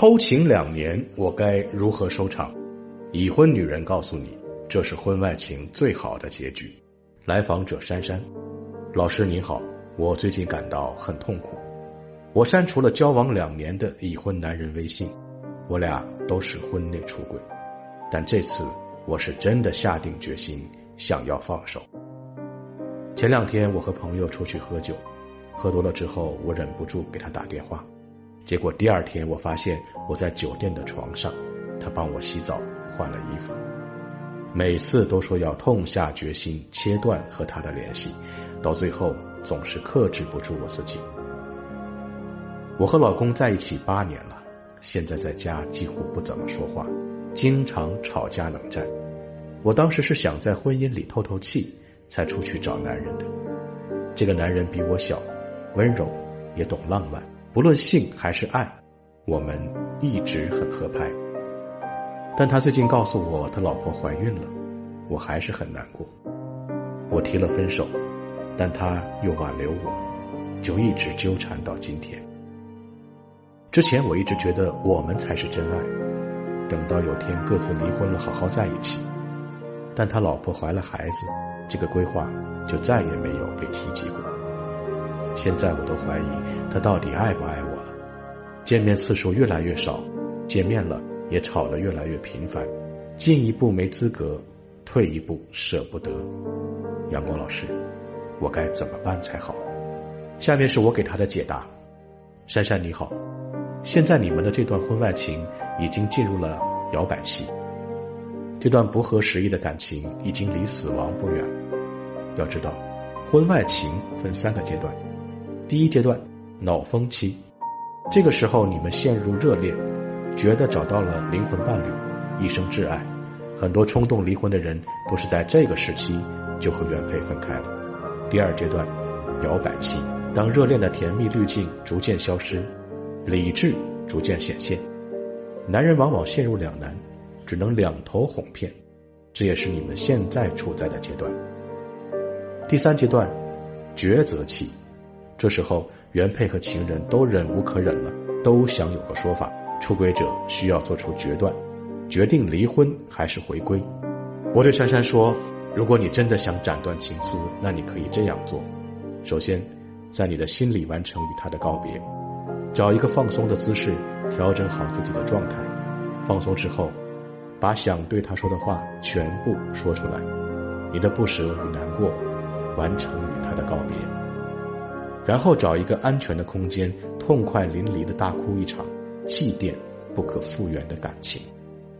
偷情两年，我该如何收场？已婚女人告诉你，这是婚外情最好的结局。来访者珊珊，老师您好，我最近感到很痛苦，我删除了交往两年的已婚男人微信，我俩都是婚内出轨，但这次我是真的下定决心想要放手。前两天我和朋友出去喝酒，喝多了之后，我忍不住给他打电话。结果第二天，我发现我在酒店的床上，他帮我洗澡换了衣服。每次都说要痛下决心切断和他的联系，到最后总是克制不住我自己。我和老公在一起八年了，现在在家几乎不怎么说话，经常吵架冷战。我当时是想在婚姻里透透气，才出去找男人的。这个男人比我小，温柔，也懂浪漫。不论性还是爱，我们一直很合拍。但他最近告诉我他老婆怀孕了，我还是很难过。我提了分手，但他又挽留我，就一直纠缠到今天。之前我一直觉得我们才是真爱，等到有天各自离婚了，好好在一起。但他老婆怀了孩子，这个规划就再也没有被提及过。现在我都怀疑他到底爱不爱我了。见面次数越来越少，见面了也吵得越来越频繁。进一步没资格，退一步舍不得。阳光老师，我该怎么办才好？下面是我给他的解答。珊珊你好，现在你们的这段婚外情已经进入了摇摆期，这段不合时宜的感情已经离死亡不远。要知道，婚外情分三个阶段。第一阶段，脑风期，这个时候你们陷入热恋，觉得找到了灵魂伴侣，一生挚爱。很多冲动离婚的人都是在这个时期就和原配分开了。第二阶段，摇摆期，当热恋的甜蜜滤镜逐渐消失，理智逐渐显现，男人往往陷入两难，只能两头哄骗，这也是你们现在处在的阶段。第三阶段，抉择期。这时候，原配和情人都忍无可忍了，都想有个说法。出轨者需要做出决断，决定离婚还是回归。我对珊珊说：“如果你真的想斩断情丝，那你可以这样做：首先，在你的心里完成与他的告别，找一个放松的姿势，调整好自己的状态。放松之后，把想对他说的话全部说出来，你的不舍与难过，完成与他的告别。”然后找一个安全的空间，痛快淋漓的大哭一场，祭奠不可复原的感情。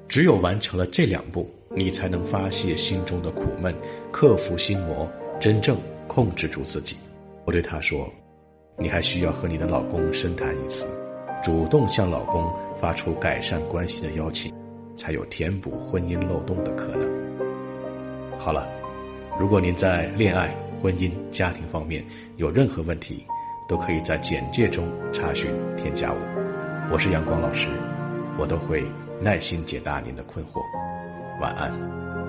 只有完成了这两步，你才能发泄心中的苦闷，克服心魔，真正控制住自己。我对他说：“你还需要和你的老公深谈一次，主动向老公发出改善关系的邀请，才有填补婚姻漏洞的可能。”好了，如果您在恋爱。婚姻、家庭方面有任何问题，都可以在简介中查询添加我。我是阳光老师，我都会耐心解答您的困惑。晚安。